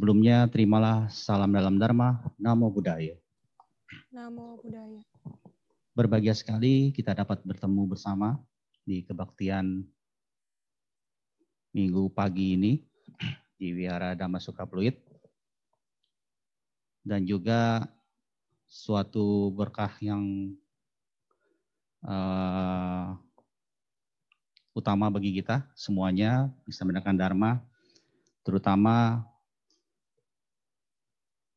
Sebelumnya terimalah salam dalam Dharma, Namo Buddhaya. Namo Buddhaya. Berbahagia sekali kita dapat bertemu bersama di kebaktian minggu pagi ini di Wihara Dhamma Sukapluit. Dan juga suatu berkah yang uh, utama bagi kita semuanya bisa mendengarkan Dharma, terutama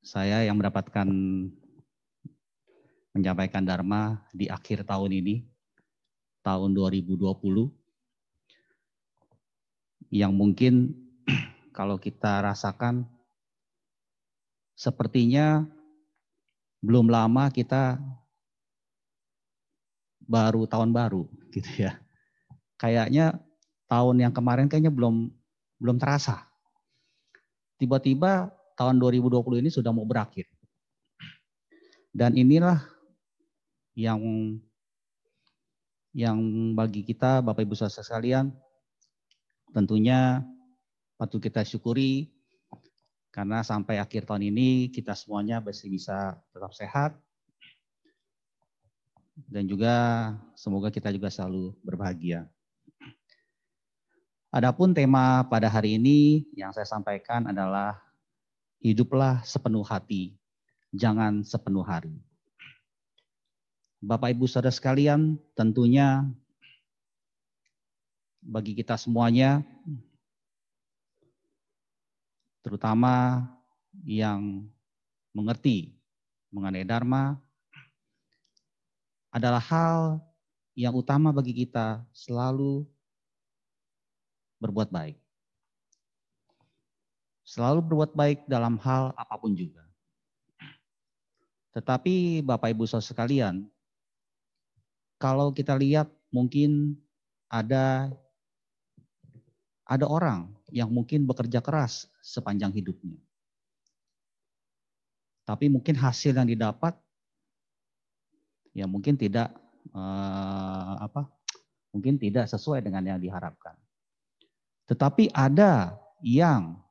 saya yang mendapatkan menyampaikan Dharma di akhir tahun ini, tahun 2020, yang mungkin kalau kita rasakan sepertinya belum lama kita baru tahun baru gitu ya. Kayaknya tahun yang kemarin kayaknya belum belum terasa. Tiba-tiba tahun 2020 ini sudah mau berakhir. Dan inilah yang yang bagi kita Bapak Ibu Saudara sekalian tentunya patut kita syukuri karena sampai akhir tahun ini kita semuanya masih bisa tetap sehat dan juga semoga kita juga selalu berbahagia. Adapun tema pada hari ini yang saya sampaikan adalah hiduplah sepenuh hati, jangan sepenuh hari. Bapak Ibu Saudara sekalian, tentunya bagi kita semuanya, terutama yang mengerti mengenai Dharma, adalah hal yang utama bagi kita selalu berbuat baik. Selalu berbuat baik dalam hal apa pun juga. Tetapi Bapak Ibu Saudara sekalian, kalau kita lihat mungkin ada ada orang yang mungkin bekerja keras sepanjang hidupnya. Tapi mungkin hasil yang didapat ya mungkin tidak eh, apa? Mungkin tidak sesuai dengan yang diharapkan. Tetapi ada yang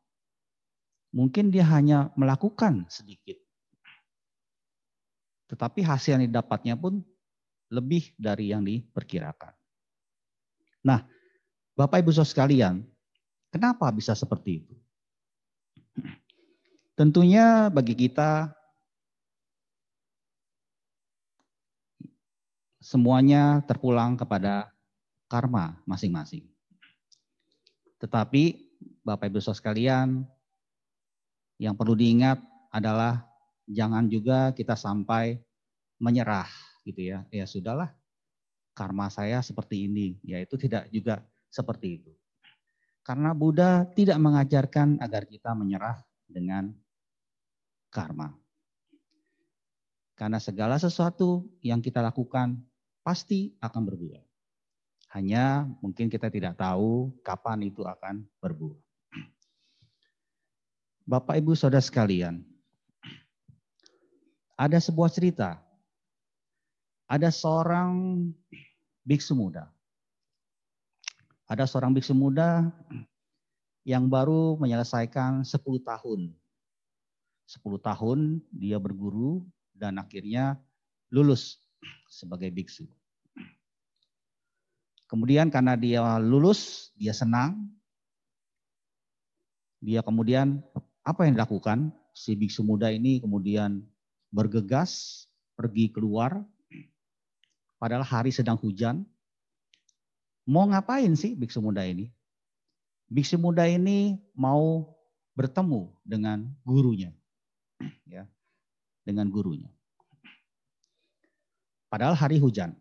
Mungkin dia hanya melakukan sedikit. Tetapi hasil yang didapatnya pun lebih dari yang diperkirakan. Nah, Bapak Ibu Saudara sekalian, kenapa bisa seperti itu? Tentunya bagi kita semuanya terpulang kepada karma masing-masing. Tetapi Bapak Ibu Saudara sekalian, yang perlu diingat adalah jangan juga kita sampai menyerah gitu ya. Ya sudahlah, karma saya seperti ini. Ya itu tidak juga seperti itu. Karena Buddha tidak mengajarkan agar kita menyerah dengan karma. Karena segala sesuatu yang kita lakukan pasti akan berbuah. Hanya mungkin kita tidak tahu kapan itu akan berbuah. Bapak Ibu Saudara sekalian, ada sebuah cerita. Ada seorang biksu muda. Ada seorang biksu muda yang baru menyelesaikan 10 tahun. 10 tahun dia berguru dan akhirnya lulus sebagai biksu. Kemudian karena dia lulus, dia senang. Dia kemudian apa yang dilakukan? Si biksu muda ini kemudian bergegas pergi keluar padahal hari sedang hujan. Mau ngapain sih biksu muda ini? Biksu muda ini mau bertemu dengan gurunya. Ya. Dengan gurunya. Padahal hari hujan.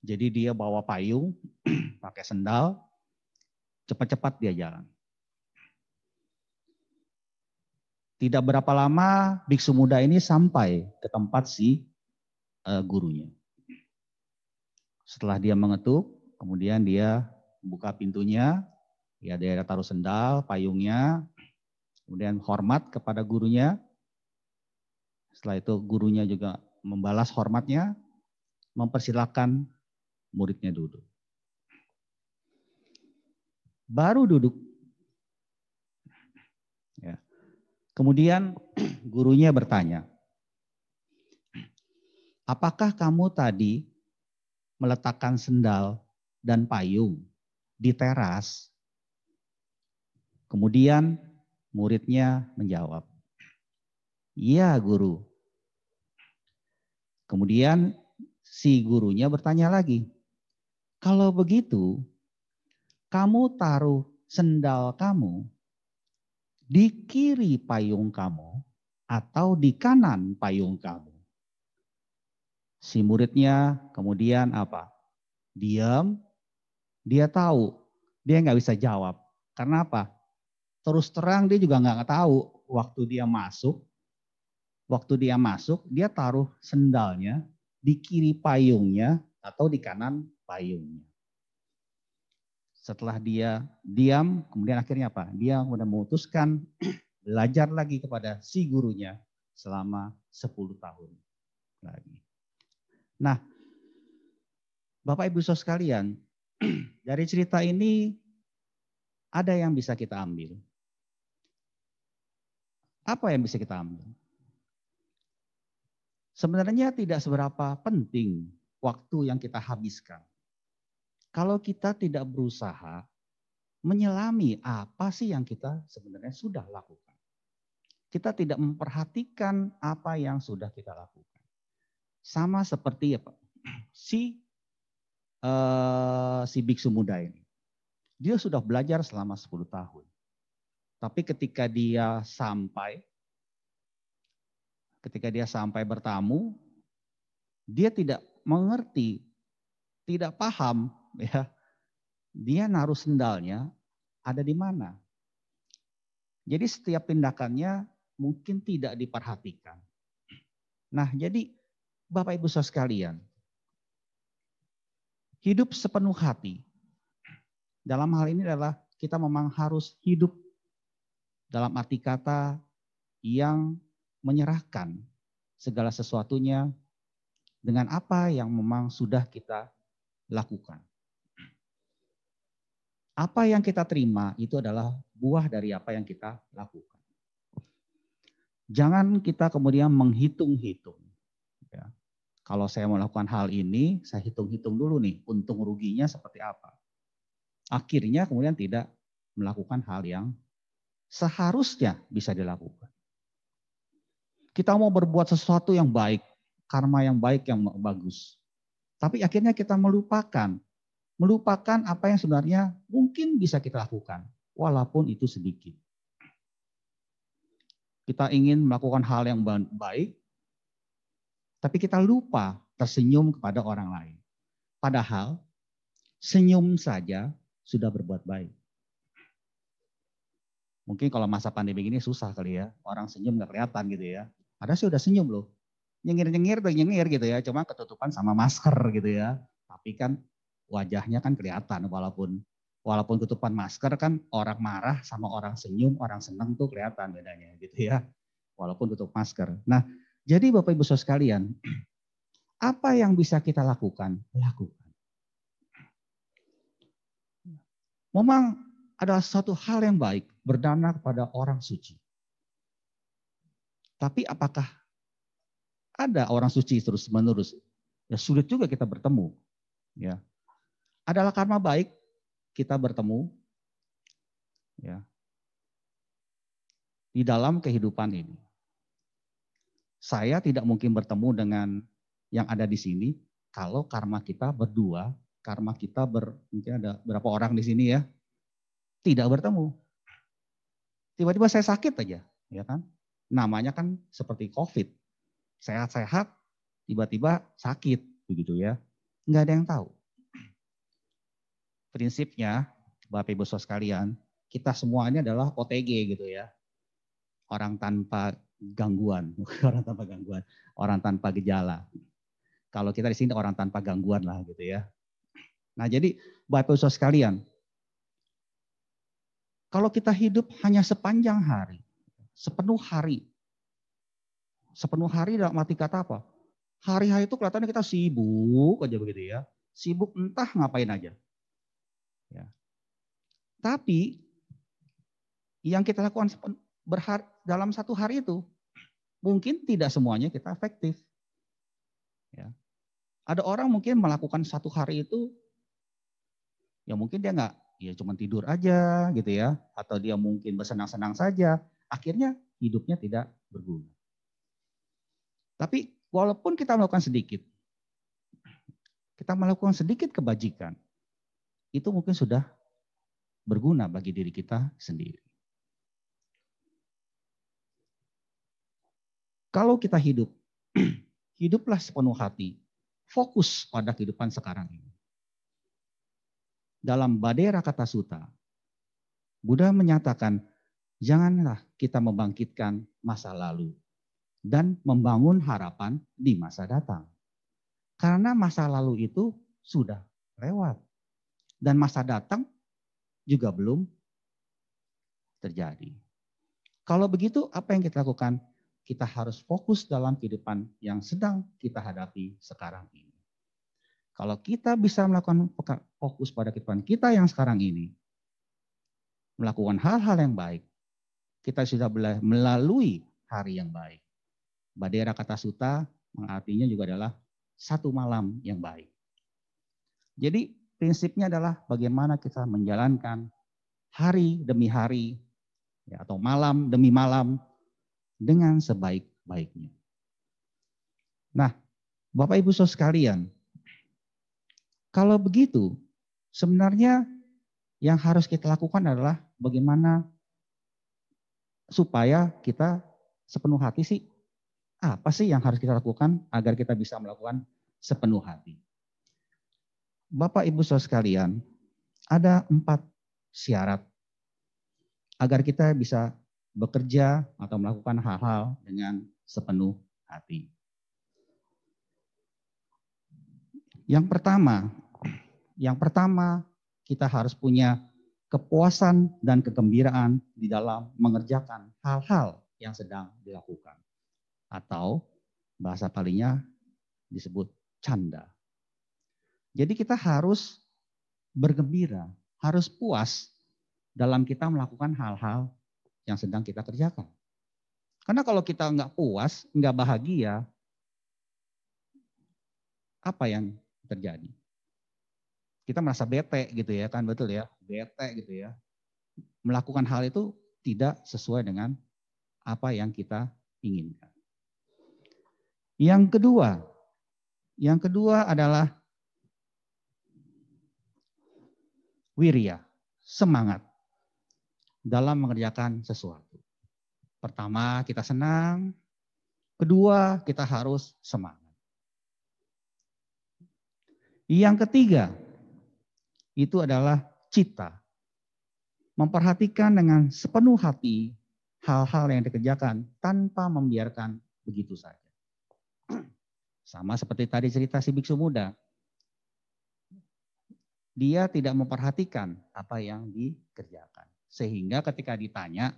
Jadi dia bawa payung, pakai sendal, cepat-cepat dia jalan. Tidak berapa lama biksu muda ini sampai ke tempat si uh, gurunya. Setelah dia mengetuk, kemudian dia buka pintunya, ya dia taruh sendal, payungnya, kemudian hormat kepada gurunya. Setelah itu gurunya juga membalas hormatnya, mempersilahkan muridnya duduk. Baru duduk, ya, Kemudian gurunya bertanya, apakah kamu tadi meletakkan sendal dan payung di teras? Kemudian muridnya menjawab, iya guru. Kemudian si gurunya bertanya lagi, kalau begitu kamu taruh sendal kamu di kiri payung kamu atau di kanan payung kamu. Si muridnya kemudian apa? Diam, dia tahu, dia nggak bisa jawab. Karena apa? Terus terang dia juga nggak tahu waktu dia masuk, waktu dia masuk dia taruh sendalnya di kiri payungnya atau di kanan payungnya. Setelah dia diam, kemudian akhirnya apa? Dia sudah memutuskan belajar lagi kepada si gurunya selama 10 tahun lagi. Nah, Bapak Ibu Saudara sekalian, dari cerita ini ada yang bisa kita ambil. Apa yang bisa kita ambil? Sebenarnya tidak seberapa penting waktu yang kita habiskan. Kalau kita tidak berusaha menyelami apa sih yang kita sebenarnya sudah lakukan. Kita tidak memperhatikan apa yang sudah kita lakukan. Sama seperti apa? Si uh, si biksu muda ini. Dia sudah belajar selama 10 tahun. Tapi ketika dia sampai ketika dia sampai bertamu, dia tidak mengerti, tidak paham, ya. Dia naruh sendalnya ada di mana. Jadi setiap tindakannya mungkin tidak diperhatikan. Nah, jadi Bapak Ibu Saudara sekalian, hidup sepenuh hati. Dalam hal ini adalah kita memang harus hidup dalam arti kata yang menyerahkan segala sesuatunya dengan apa yang memang sudah kita lakukan. Apa yang kita terima itu adalah buah dari apa yang kita lakukan. Jangan kita kemudian menghitung-hitung. Ya. Kalau saya melakukan hal ini, saya hitung-hitung dulu nih untung ruginya seperti apa. Akhirnya kemudian tidak melakukan hal yang seharusnya bisa dilakukan. Kita mau berbuat sesuatu yang baik, karma yang baik yang bagus. Tapi akhirnya kita melupakan, melupakan apa yang sebenarnya mungkin bisa kita lakukan, walaupun itu sedikit. Kita ingin melakukan hal yang baik, tapi kita lupa tersenyum kepada orang lain. Padahal senyum saja sudah berbuat baik. Mungkin kalau masa pandemi ini susah kali ya, orang senyum nggak kelihatan gitu ya. Ada sih udah senyum loh. Nyengir-nyengir tuh nyengir gitu ya. Cuma ketutupan sama masker gitu ya. Tapi kan wajahnya kan kelihatan walaupun walaupun ketutupan masker kan orang marah sama orang senyum, orang senang tuh kelihatan bedanya gitu ya. Walaupun tutup masker. Nah, jadi Bapak Ibu Saudara sekalian, apa yang bisa kita lakukan? Lakukan. Memang adalah suatu hal yang baik berdana kepada orang suci. Tapi apakah ada orang suci terus menerus? Ya sulit juga kita bertemu. Ya. Adalah karma baik kita bertemu. Ya. Di dalam kehidupan ini. Saya tidak mungkin bertemu dengan yang ada di sini kalau karma kita berdua, karma kita ber, mungkin ada berapa orang di sini ya, tidak bertemu. Tiba-tiba saya sakit aja, ya kan? namanya kan seperti COVID. Sehat-sehat, tiba-tiba sakit, begitu ya. Nggak ada yang tahu. Prinsipnya, Bapak Ibu Saudara sekalian, kita semua ini adalah OTG gitu ya. Orang tanpa gangguan, orang tanpa gangguan, orang tanpa gejala. Kalau kita di sini orang tanpa gangguan lah gitu ya. Nah jadi Bapak Ibu Saudara sekalian, kalau kita hidup hanya sepanjang hari, sepenuh hari. Sepenuh hari dalam arti kata apa? Hari-hari itu kelihatannya kita sibuk aja begitu ya. Sibuk entah ngapain aja. Ya. Tapi yang kita lakukan dalam satu hari itu mungkin tidak semuanya kita efektif. Ya. Ada orang mungkin melakukan satu hari itu, ya mungkin dia nggak, ya cuma tidur aja gitu ya, atau dia mungkin bersenang-senang saja, akhirnya hidupnya tidak berguna. Tapi walaupun kita melakukan sedikit, kita melakukan sedikit kebajikan, itu mungkin sudah berguna bagi diri kita sendiri. Kalau kita hidup, hiduplah sepenuh hati, fokus pada kehidupan sekarang ini. Dalam Badera Kata Suta, Buddha menyatakan, janganlah kita membangkitkan masa lalu dan membangun harapan di masa datang. Karena masa lalu itu sudah lewat. Dan masa datang juga belum terjadi. Kalau begitu, apa yang kita lakukan? kita harus fokus dalam kehidupan yang sedang kita hadapi sekarang ini. Kalau kita bisa melakukan fokus pada kehidupan kita yang sekarang ini, melakukan hal-hal yang baik, kita sudah melalui hari yang baik. Badera kata suta mengartinya juga adalah satu malam yang baik. Jadi prinsipnya adalah bagaimana kita menjalankan hari demi hari ya, atau malam demi malam dengan sebaik-baiknya. Nah, Bapak Ibu Saudara sekalian, kalau begitu, sebenarnya yang harus kita lakukan adalah bagaimana supaya kita sepenuh hati sih, apa sih yang harus kita lakukan agar kita bisa melakukan sepenuh hati. Bapak Ibu Saudara sekalian, ada empat syarat agar kita bisa bekerja atau melakukan hal-hal dengan sepenuh hati. Yang pertama, yang pertama kita harus punya kepuasan dan kegembiraan di dalam mengerjakan hal-hal yang sedang dilakukan. Atau bahasa palingnya disebut canda. Jadi kita harus bergembira, harus puas dalam kita melakukan hal-hal yang sedang kita kerjakan. Karena kalau kita nggak puas, nggak bahagia, apa yang terjadi? Kita merasa bete gitu ya kan betul ya, bete gitu ya. Melakukan hal itu tidak sesuai dengan apa yang kita inginkan. Yang kedua, yang kedua adalah wirya, semangat dalam mengerjakan sesuatu. Pertama, kita senang. Kedua, kita harus semangat. Yang ketiga, itu adalah cita. Memperhatikan dengan sepenuh hati hal-hal yang dikerjakan tanpa membiarkan begitu saja. Sama seperti tadi cerita si biksu muda. Dia tidak memperhatikan apa yang dikerjakan. Sehingga ketika ditanya,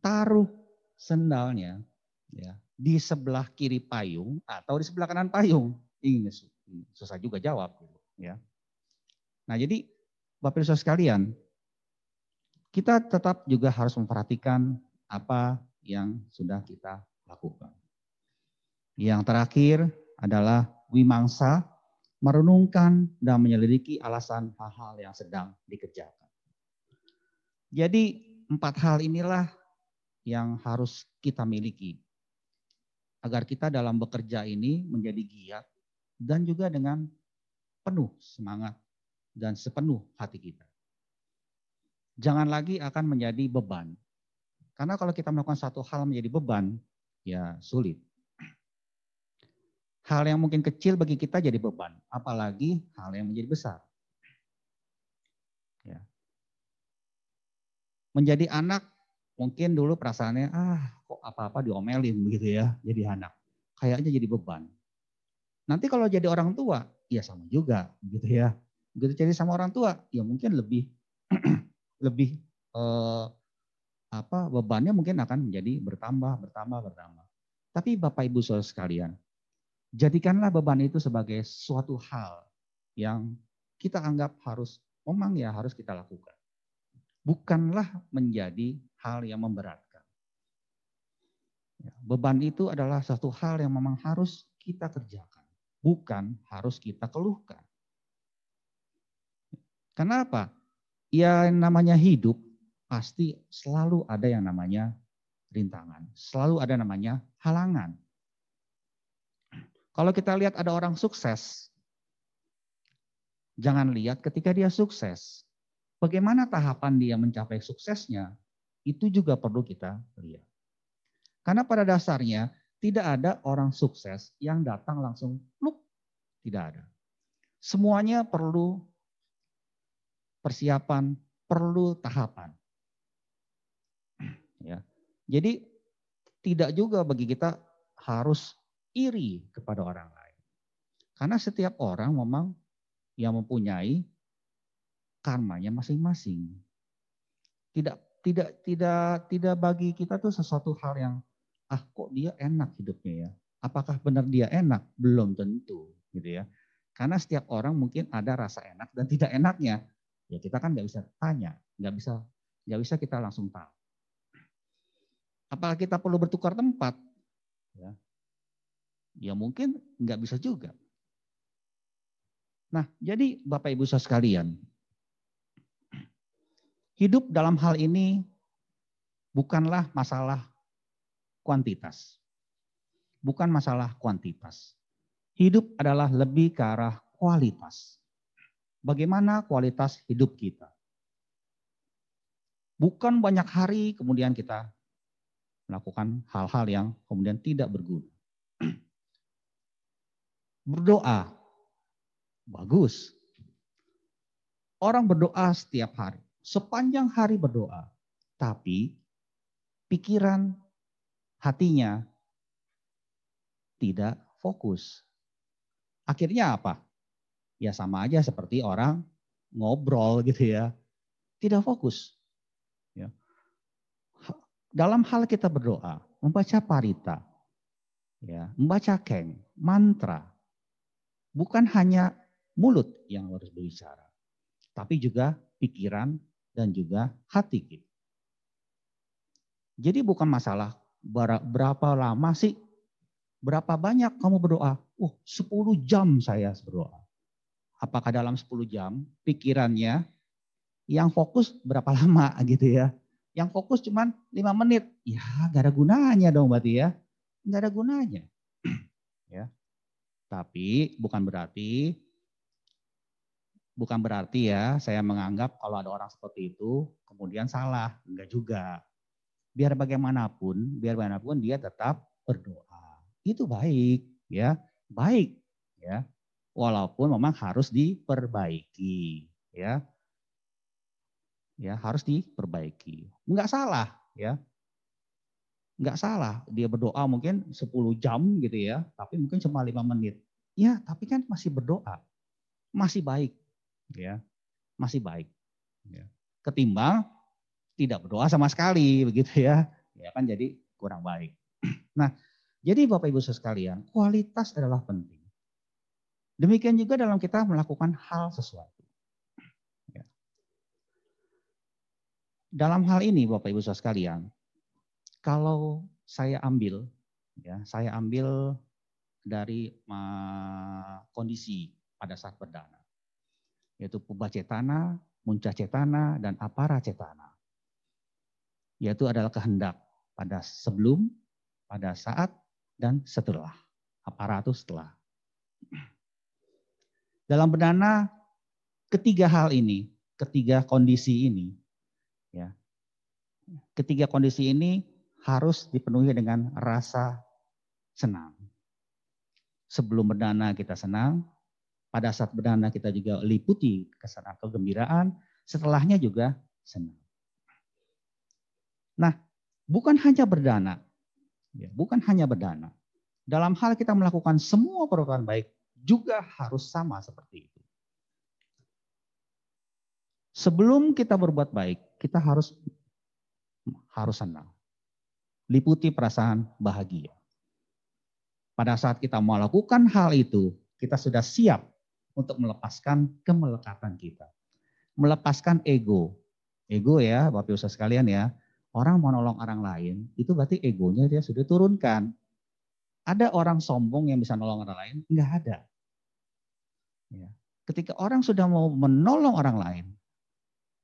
taruh sendalnya ya di sebelah kiri payung atau di sebelah kanan payung. Ini susah juga jawab ya. Nah, jadi Bapak Ibu sekalian, kita tetap juga harus memperhatikan apa yang sudah kita lakukan. Yang terakhir adalah wimangsa merenungkan dan menyelidiki alasan hal-hal yang sedang dikerjakan. Jadi empat hal inilah yang harus kita miliki agar kita dalam bekerja ini menjadi giat dan juga dengan penuh semangat dan sepenuh hati kita. Jangan lagi akan menjadi beban. Karena kalau kita melakukan satu hal menjadi beban, ya sulit. Hal yang mungkin kecil bagi kita jadi beban, apalagi hal yang menjadi besar. Ya. Menjadi anak mungkin dulu perasaannya ah kok apa-apa diomelin begitu ya jadi anak. Kayaknya jadi beban. Nanti kalau jadi orang tua ya sama juga gitu ya. Begitu jadi sama orang tua ya mungkin lebih lebih eh, apa bebannya mungkin akan menjadi bertambah bertambah bertambah. Tapi Bapak Ibu Saudara sekalian, Jadikanlah beban itu sebagai suatu hal yang kita anggap harus, memang ya harus kita lakukan. bukanlah menjadi hal yang memberatkan. Ya, beban itu adalah satu hal yang memang harus kita kerjakan, bukan harus kita keluhkan. Kenapa? Ya namanya hidup pasti selalu ada yang namanya rintangan, selalu ada namanya halangan. Kalau kita lihat ada orang sukses, jangan lihat ketika dia sukses. Bagaimana tahapan dia mencapai suksesnya, itu juga perlu kita lihat. Karena pada dasarnya tidak ada orang sukses yang datang langsung pluk, tidak ada. Semuanya perlu persiapan, perlu tahapan. Ya. Jadi tidak juga bagi kita harus iri kepada orang lain. Karena setiap orang memang yang mempunyai karmanya masing-masing. Tidak tidak tidak tidak bagi kita tuh sesuatu hal yang ah kok dia enak hidupnya ya. Apakah benar dia enak? Belum tentu gitu ya. Karena setiap orang mungkin ada rasa enak dan tidak enaknya. Ya kita kan nggak bisa tanya, nggak bisa nggak bisa kita langsung tahu. Apakah kita perlu bertukar tempat? Ya, ya mungkin nggak bisa juga. Nah, jadi Bapak Ibu saudara sekalian, Hidup dalam hal ini bukanlah masalah kuantitas. Bukan masalah kuantitas. Hidup adalah lebih ke arah kualitas. Bagaimana kualitas hidup kita? Bukan banyak hari kemudian kita melakukan hal-hal yang kemudian tidak berguna. Berdoa, bagus. Orang berdoa setiap hari sepanjang hari berdoa, tapi pikiran hatinya tidak fokus. Akhirnya apa? Ya sama aja seperti orang ngobrol gitu ya. Tidak fokus. Ya. Dalam hal kita berdoa, membaca parita, ya, membaca keng, mantra, bukan hanya mulut yang harus berbicara, tapi juga pikiran dan juga hati kita. Jadi bukan masalah berapa lama sih, berapa banyak kamu berdoa. Oh 10 jam saya berdoa. Apakah dalam 10 jam pikirannya yang fokus berapa lama gitu ya. Yang fokus cuma 5 menit. Ya gak ada gunanya dong berarti ya. Gak ada gunanya. ya. Tapi bukan berarti bukan berarti ya saya menganggap kalau ada orang seperti itu kemudian salah. Enggak juga. Biar bagaimanapun, biar bagaimanapun dia tetap berdoa. Itu baik, ya. Baik, ya. Walaupun memang harus diperbaiki, ya. Ya, harus diperbaiki. Enggak salah, ya. Enggak salah, dia berdoa mungkin 10 jam gitu ya, tapi mungkin cuma lima menit. Ya, tapi kan masih berdoa. Masih baik, ya masih baik. Ya. Ketimbang tidak berdoa sama sekali begitu ya, ya kan jadi kurang baik. Nah, jadi Bapak Ibu sekalian, kualitas adalah penting. Demikian juga dalam kita melakukan hal sesuatu. Ya. Dalam hal ini Bapak Ibu sekalian, kalau saya ambil, ya saya ambil dari kondisi pada saat berdana yaitu Puba Cetana, Muncah Cetana, dan Apara Cetana. Yaitu adalah kehendak pada sebelum, pada saat, dan setelah. Aparatus setelah. Dalam berdana, ketiga hal ini, ketiga kondisi ini, ya, ketiga kondisi ini harus dipenuhi dengan rasa senang. Sebelum berdana kita senang, pada saat berdana kita juga liputi kesan atau kegembiraan, setelahnya juga senang. Nah, bukan hanya berdana, ya, bukan hanya berdana. Dalam hal kita melakukan semua perbuatan baik juga harus sama seperti itu. Sebelum kita berbuat baik, kita harus harus senang. Liputi perasaan bahagia. Pada saat kita melakukan hal itu, kita sudah siap untuk melepaskan kemelekatan kita. Melepaskan ego. ego ya, Bapak Ibu sekalian ya. Orang mau nolong orang lain, itu berarti egonya dia sudah turunkan. Ada orang sombong yang bisa nolong orang lain? Enggak ada. Ya. Ketika orang sudah mau menolong orang lain,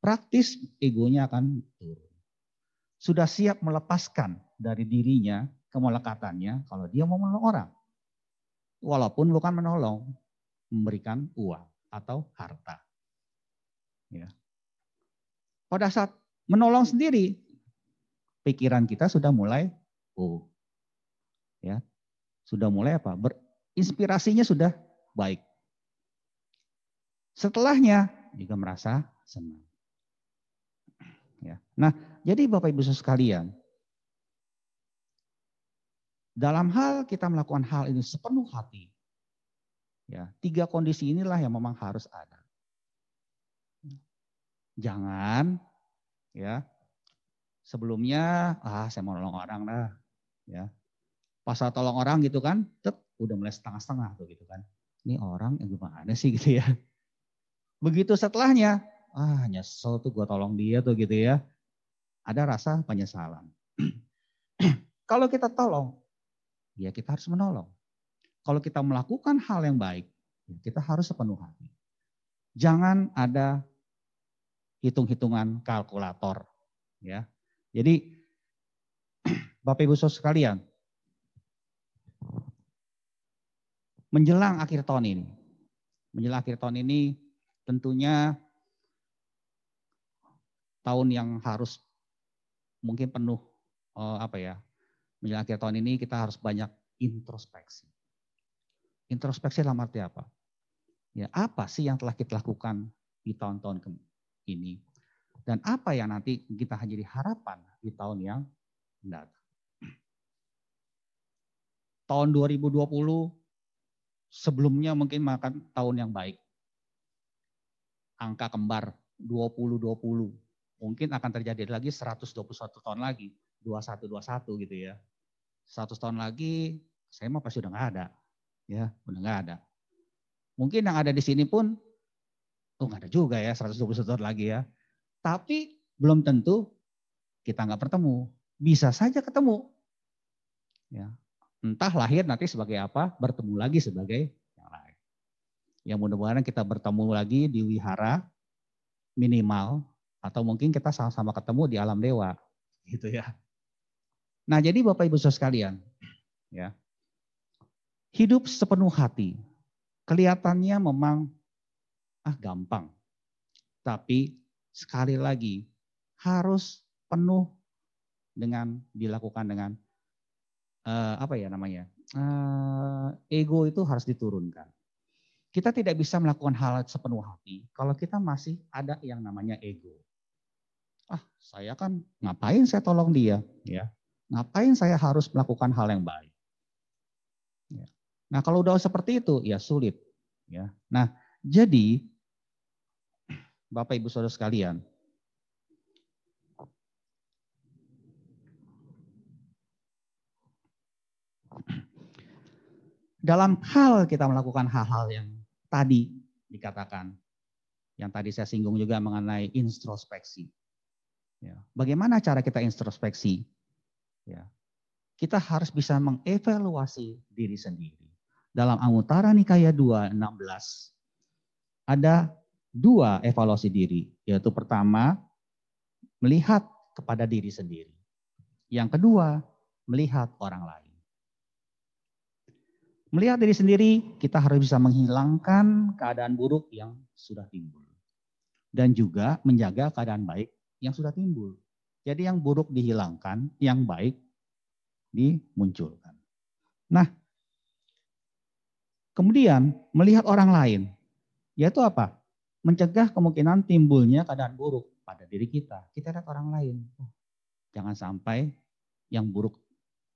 praktis egonya akan turun. Sudah siap melepaskan dari dirinya kemelekatannya kalau dia mau menolong orang. Walaupun bukan menolong, memberikan uang atau harta. Ya. Pada saat menolong sendiri, pikiran kita sudah mulai, oh, ya, sudah mulai apa? Berinspirasinya sudah baik. Setelahnya juga merasa senang. Ya. Nah, jadi Bapak Ibu sekalian, dalam hal kita melakukan hal ini sepenuh hati, ya tiga kondisi inilah yang memang harus ada. Jangan ya sebelumnya ah saya mau nolong orang lah ya. Pas tolong orang gitu kan tet udah mulai setengah-setengah tuh gitu kan. Ini orang yang gimana sih? gitu ya. Begitu setelahnya ah nyesel tuh gue tolong dia tuh gitu ya. Ada rasa penyesalan. Kalau kita tolong ya kita harus menolong kalau kita melakukan hal yang baik ya kita harus sepenuh hati jangan ada hitung-hitungan kalkulator. Ya, jadi Bapak Ibu Saudara sekalian, menjelang akhir tahun ini, menjelang akhir tahun ini tentunya tahun yang harus mungkin penuh uh, apa ya menjelang akhir tahun ini kita harus banyak introspeksi. Introspeksi dalam arti apa? Ya apa sih yang telah kita lakukan di tahun-tahun ini. Dan apa yang nanti kita jadi harapan di tahun yang mendatang. Tahun 2020 sebelumnya mungkin makan tahun yang baik. Angka kembar 2020 mungkin akan terjadi lagi 121 tahun lagi, 2121 gitu ya. 100 tahun lagi saya mau pasti udah nggak ada. Ya, udah nggak ada. Mungkin yang ada di sini pun Oh nggak ada juga ya 120 tahun lagi ya. Tapi belum tentu kita nggak bertemu. Bisa saja ketemu. Ya. Entah lahir nanti sebagai apa, bertemu lagi sebagai yang lain. Yang mudah-mudahan kita bertemu lagi di wihara minimal atau mungkin kita sama-sama ketemu di alam dewa gitu ya. Nah, jadi Bapak Ibu Saudara sekalian, ya. Hidup sepenuh hati. Kelihatannya memang ah gampang. Tapi sekali lagi harus penuh dengan dilakukan dengan uh, apa ya namanya uh, ego itu harus diturunkan. Kita tidak bisa melakukan hal sepenuh hati kalau kita masih ada yang namanya ego. Ah, saya kan ngapain saya tolong dia, ya? Ngapain saya harus melakukan hal yang baik? Ya. Nah, kalau udah seperti itu, ya sulit, ya. Nah, jadi Bapak Ibu Saudara sekalian. Dalam hal kita melakukan hal-hal yang tadi dikatakan, yang tadi saya singgung juga mengenai introspeksi. Ya, bagaimana cara kita introspeksi? Ya, kita harus bisa mengevaluasi diri sendiri. Dalam Amutara Nikaya 2.16 ada dua evaluasi diri, yaitu pertama melihat kepada diri sendiri. Yang kedua, melihat orang lain. Melihat diri sendiri, kita harus bisa menghilangkan keadaan buruk yang sudah timbul. Dan juga menjaga keadaan baik yang sudah timbul. Jadi yang buruk dihilangkan, yang baik dimunculkan. Nah, kemudian melihat orang lain, yaitu apa? mencegah kemungkinan timbulnya keadaan buruk pada diri kita. Kita lihat orang lain. Oh, jangan sampai yang buruk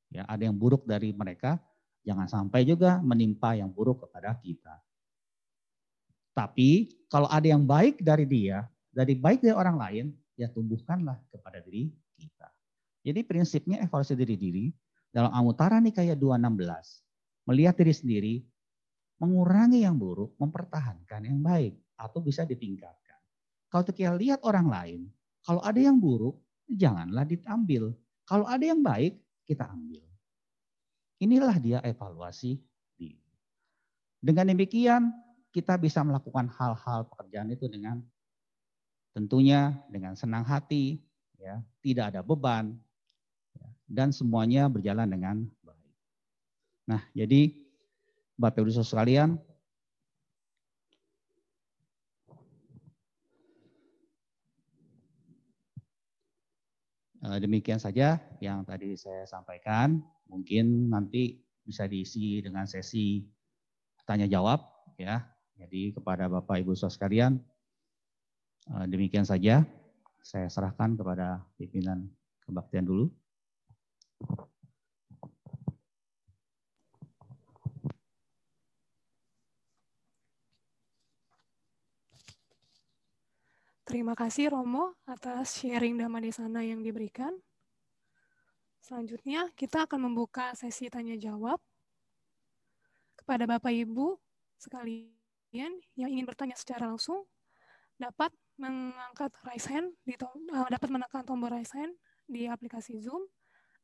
ya ada yang buruk dari mereka, jangan sampai juga menimpa yang buruk kepada kita. Tapi kalau ada yang baik dari dia, dari baik dari orang lain, ya tumbuhkanlah kepada diri kita. Jadi prinsipnya evaluasi diri diri dalam Amutara Nikaya 216 melihat diri sendiri, mengurangi yang buruk, mempertahankan yang baik atau bisa ditingkatkan. Kalau kita lihat orang lain, Kalau ada yang buruk, janganlah diambil. Kalau ada yang baik, kita ambil. Inilah dia evaluasi diri. Dengan demikian, kita bisa melakukan hal-hal pekerjaan itu dengan tentunya dengan senang hati, ya, tidak ada beban, ya, dan semuanya berjalan dengan baik. Nah, jadi Bapak Ibu sekalian, Eh, demikian saja yang tadi saya sampaikan. Mungkin nanti bisa diisi dengan sesi tanya jawab ya. Jadi kepada Bapak Ibu sekalian demikian saja. Saya serahkan kepada pimpinan kebaktian dulu. Terima kasih Romo atas sharing di sana yang diberikan. Selanjutnya kita akan membuka sesi tanya jawab kepada Bapak Ibu sekalian yang ingin bertanya secara langsung dapat mengangkat raise hand di uh, dapat menekan tombol raise hand di aplikasi Zoom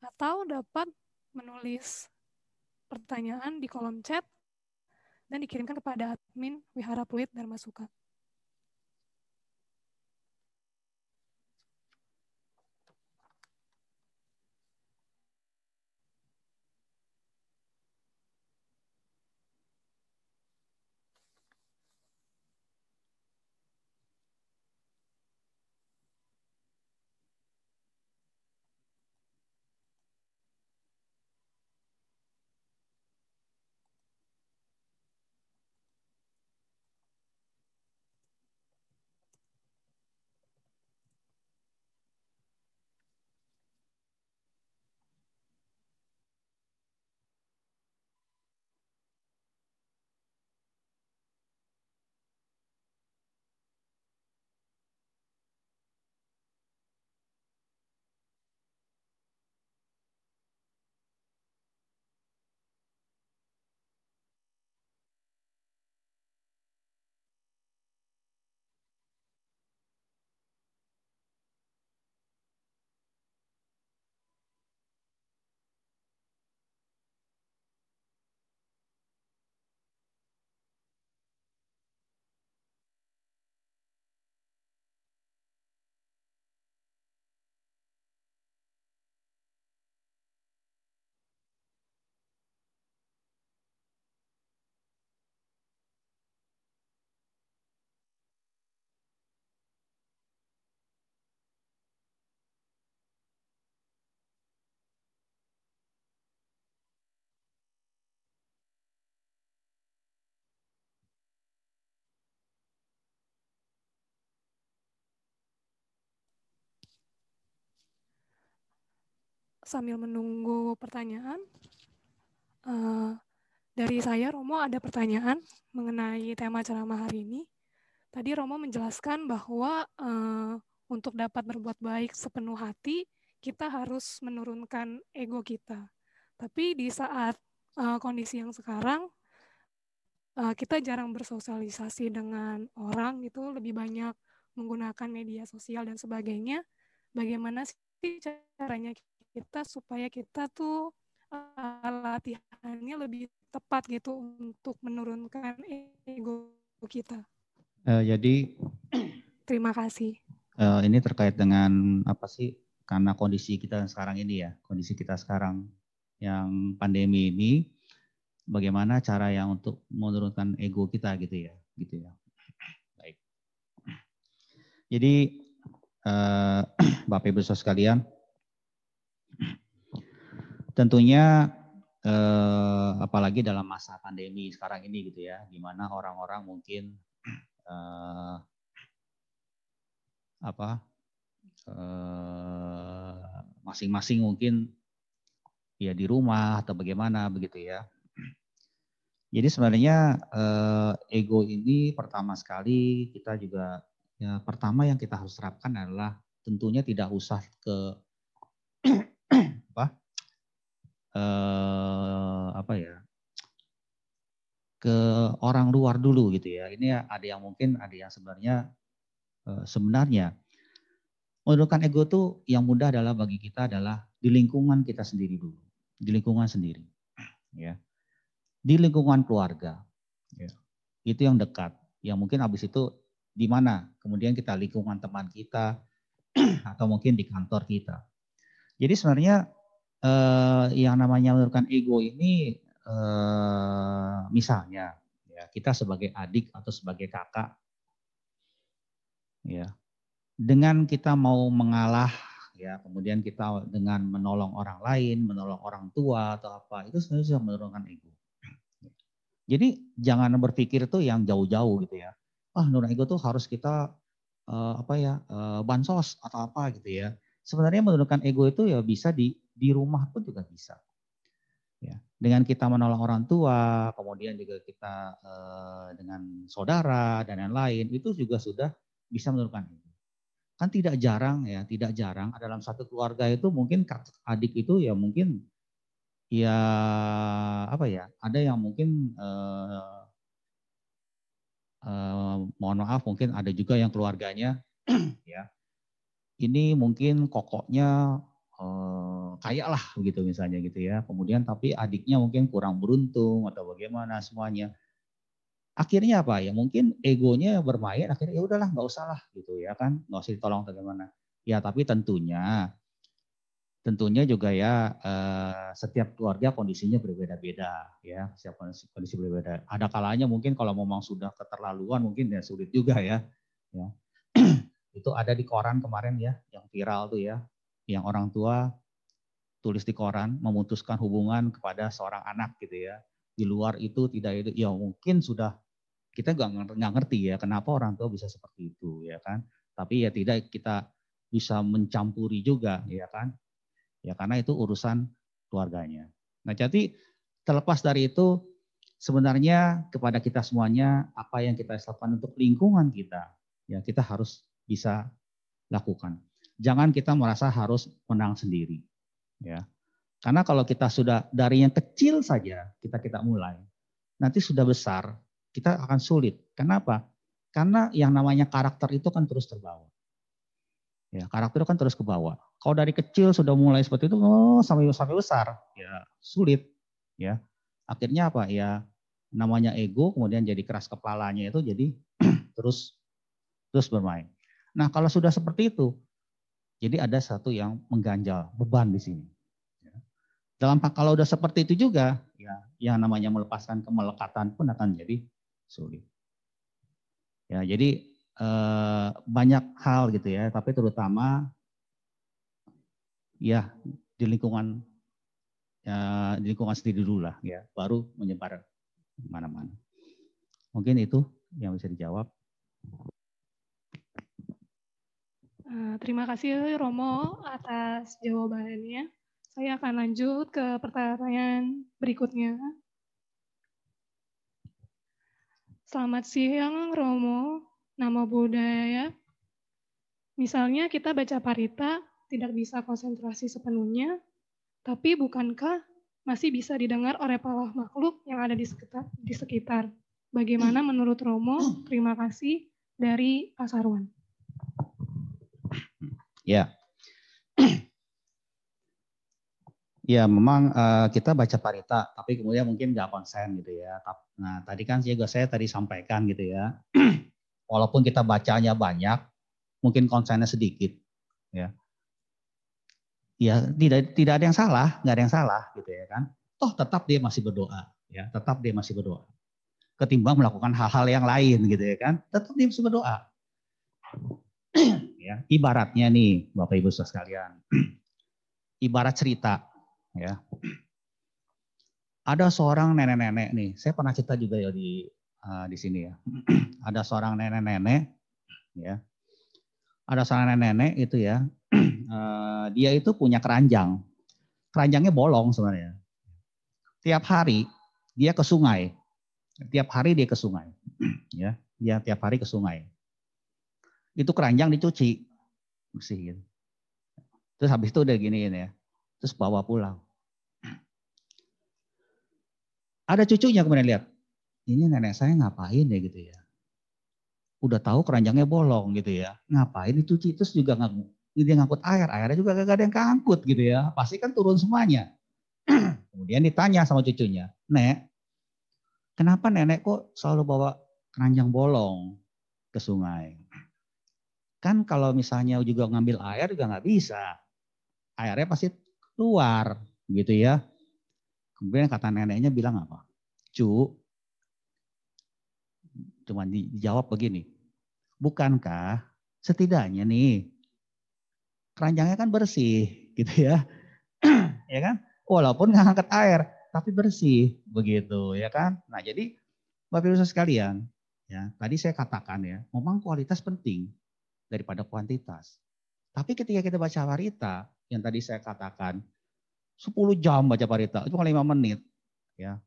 atau dapat menulis pertanyaan di kolom chat dan dikirimkan kepada admin Wihara Pluit Dharmasuka. Sambil menunggu pertanyaan, uh, dari saya Romo ada pertanyaan mengenai tema ceramah hari ini. Tadi Romo menjelaskan bahwa uh, untuk dapat berbuat baik sepenuh hati, kita harus menurunkan ego kita. Tapi di saat uh, kondisi yang sekarang, uh, kita jarang bersosialisasi dengan orang, itu lebih banyak menggunakan media sosial dan sebagainya. Bagaimana sih caranya kita supaya kita tuh uh, latihannya lebih tepat gitu untuk menurunkan ego kita. Uh, jadi terima kasih. Uh, ini terkait dengan apa sih? Karena kondisi kita sekarang ini ya, kondisi kita sekarang yang pandemi ini, bagaimana cara yang untuk menurunkan ego kita gitu ya, gitu ya. Baik. Jadi uh, Bapak Ibu sekalian, Tentunya eh, apalagi dalam masa pandemi sekarang ini gitu ya, di mana orang-orang mungkin eh, apa eh, masing-masing eh, mungkin ya di rumah atau bagaimana begitu ya. Jadi sebenarnya eh, ego ini pertama sekali kita juga ya pertama yang kita harus terapkan adalah tentunya tidak usah ke eh, apa ya ke orang luar dulu gitu ya. Ini ada yang mungkin ada yang sebenarnya eh, sebenarnya menurunkan ego itu yang mudah adalah bagi kita adalah di lingkungan kita sendiri dulu, di lingkungan sendiri, ya, di lingkungan keluarga, ya. itu yang dekat, yang mungkin habis itu di mana, kemudian kita lingkungan teman kita atau mungkin di kantor kita. Jadi sebenarnya eh, yang namanya menurunkan ego ini eh, misalnya ya kita sebagai adik atau sebagai kakak ya dengan kita mau mengalah ya kemudian kita dengan menolong orang lain menolong orang tua atau apa itu sebenarnya sudah menurunkan ego. Jadi jangan berpikir tuh yang jauh-jauh gitu ya. Ah menurunkan ego tuh harus kita uh, apa ya uh, bansos atau apa gitu ya sebenarnya menurunkan ego itu ya bisa di di rumah pun juga bisa. Ya dengan kita menolong orang tua kemudian juga kita uh, dengan saudara dan lain-lain itu juga sudah bisa menurunkan ego. Kan tidak jarang ya, tidak jarang dalam satu keluarga itu mungkin adik itu ya mungkin ya apa ya, ada yang mungkin eh, eh, mohon maaf mungkin ada juga yang keluarganya ya ini mungkin kokoknya eh, kaya lah begitu misalnya gitu ya, kemudian tapi adiknya mungkin kurang beruntung atau bagaimana semuanya. Akhirnya apa? Ya mungkin egonya bermain akhirnya ya udahlah nggak usah lah gitu ya kan. Nggak usah ditolong bagaimana ya tapi tentunya tentunya juga ya eh, setiap keluarga kondisinya berbeda-beda ya. Setiap kondisi, kondisi berbeda. Ada kalanya mungkin kalau memang sudah keterlaluan mungkin ya sulit juga ya. Ya itu ada di koran kemarin ya yang viral tuh ya yang orang tua tulis di koran memutuskan hubungan kepada seorang anak gitu ya di luar itu tidak itu ya mungkin sudah kita nggak ngerti ya kenapa orang tua bisa seperti itu ya kan. Tapi ya tidak kita bisa mencampuri juga ya kan. Ya karena itu urusan keluarganya. Nah jadi terlepas dari itu sebenarnya kepada kita semuanya apa yang kita lakukan untuk lingkungan kita ya kita harus bisa lakukan. Jangan kita merasa harus menang sendiri ya. Karena kalau kita sudah dari yang kecil saja kita kita mulai, nanti sudah besar kita akan sulit. Kenapa? Karena yang namanya karakter itu kan terus terbawa. Ya, karakter itu kan terus ke bawah. Kalau dari kecil sudah mulai seperti itu, oh, sampai sampai besar, ya sulit. Ya, akhirnya apa? Ya, namanya ego, kemudian jadi keras kepalanya itu jadi terus terus bermain. Nah, kalau sudah seperti itu, jadi ada satu yang mengganjal beban di sini. Dalam kalau udah seperti itu juga, ya yang namanya melepaskan kemelekatan pun akan jadi sulit. Ya, jadi eh, banyak hal gitu ya, tapi terutama ya di lingkungan ya, di lingkungan sendiri dulu lah ya, baru menyebar mana-mana. Mungkin itu yang bisa dijawab. Uh, terima kasih Romo atas jawabannya. Saya akan lanjut ke pertanyaan berikutnya. Selamat siang Romo, nama budaya. Misalnya kita baca parita tidak bisa konsentrasi sepenuhnya, tapi bukankah masih bisa didengar oleh para makhluk yang ada di sekitar? Di sekitar. Bagaimana menurut Romo? Terima kasih dari Pasarwan. Ya, Ya memang uh, kita baca parita, tapi kemudian mungkin nggak konsen gitu ya. Nah tadi kan juga saya tadi sampaikan gitu ya, walaupun kita bacanya banyak, mungkin konsennya sedikit, ya. Ya tidak tidak ada yang salah, nggak ada yang salah gitu ya kan. Toh tetap dia masih berdoa, ya tetap dia masih berdoa. Ketimbang melakukan hal-hal yang lain gitu ya kan, tetap dia masih berdoa. Ya ibaratnya nih bapak ibu sekalian, ibarat cerita ya. Ada seorang nenek-nenek nih, saya pernah cerita juga ya di uh, di sini ya. Ada seorang nenek-nenek ya. Ada seorang nenek-nenek itu ya. Uh, dia itu punya keranjang. Keranjangnya bolong sebenarnya. Tiap hari dia ke sungai. Tiap hari dia ke sungai. ya, dia tiap hari ke sungai. Itu keranjang dicuci, bersihin. Terus habis itu udah gini ya. Terus bawa pulang. Ada cucunya kemudian lihat, ini nenek saya ngapain ya gitu ya. Udah tahu keranjangnya bolong gitu ya. Ngapain dicuci terus juga nggak dia ngangkut air, airnya juga gak ada yang keangkut gitu ya. Pasti kan turun semuanya. Kemudian ditanya sama cucunya, Nek, kenapa nenek kok selalu bawa keranjang bolong ke sungai? Kan kalau misalnya juga ngambil air juga nggak bisa. Airnya pasti keluar gitu ya. Kemudian kata neneknya bilang apa? Cu, cuma dijawab begini. Bukankah setidaknya nih keranjangnya kan bersih gitu ya. ya kan? Walaupun nggak angkat air, tapi bersih begitu ya kan. Nah jadi Bapak Ibu sekalian, ya tadi saya katakan ya, memang kualitas penting daripada kuantitas. Tapi ketika kita baca warita, yang tadi saya katakan, 10 jam baca warita, itu cuma 5 menit, ya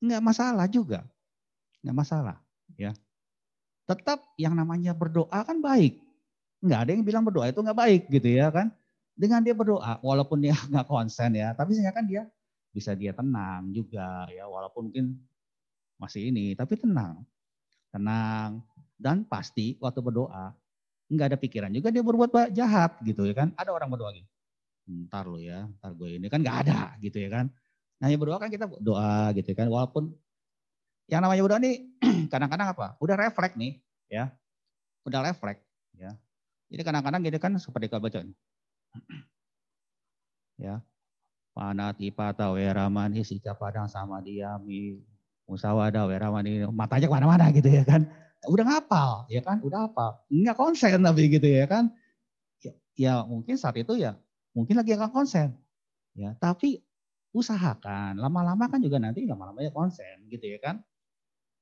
nggak masalah juga, nggak masalah, ya. Tetap yang namanya berdoa kan baik, nggak ada yang bilang berdoa itu nggak baik gitu ya kan. Dengan dia berdoa, walaupun dia nggak konsen ya, tapi saya kan dia bisa dia tenang juga ya, walaupun mungkin masih ini, tapi tenang, tenang dan pasti waktu berdoa nggak ada pikiran juga dia berbuat jahat gitu ya kan. Ada orang berdoa gitu, ntar lo ya, ntar gue ini kan nggak ada gitu ya kan. Nah yang berdoa kan kita doa gitu ya kan, walaupun yang namanya berdoa nih kadang-kadang apa? Udah refleks nih ya, udah refleks ya. Jadi kadang-kadang gitu kan seperti kau baca. Ya. Panati pata weramani sika padang sama diami musawada weramani matanya ke mana-mana gitu ya kan. Udah ngapal ya kan, udah apa? Enggak konsen tapi gitu ya kan. Ya, ya mungkin saat itu ya mungkin lagi nggak konsen. Ya, tapi usahakan lama-lama kan juga nanti lama-lama ya konsen gitu ya kan.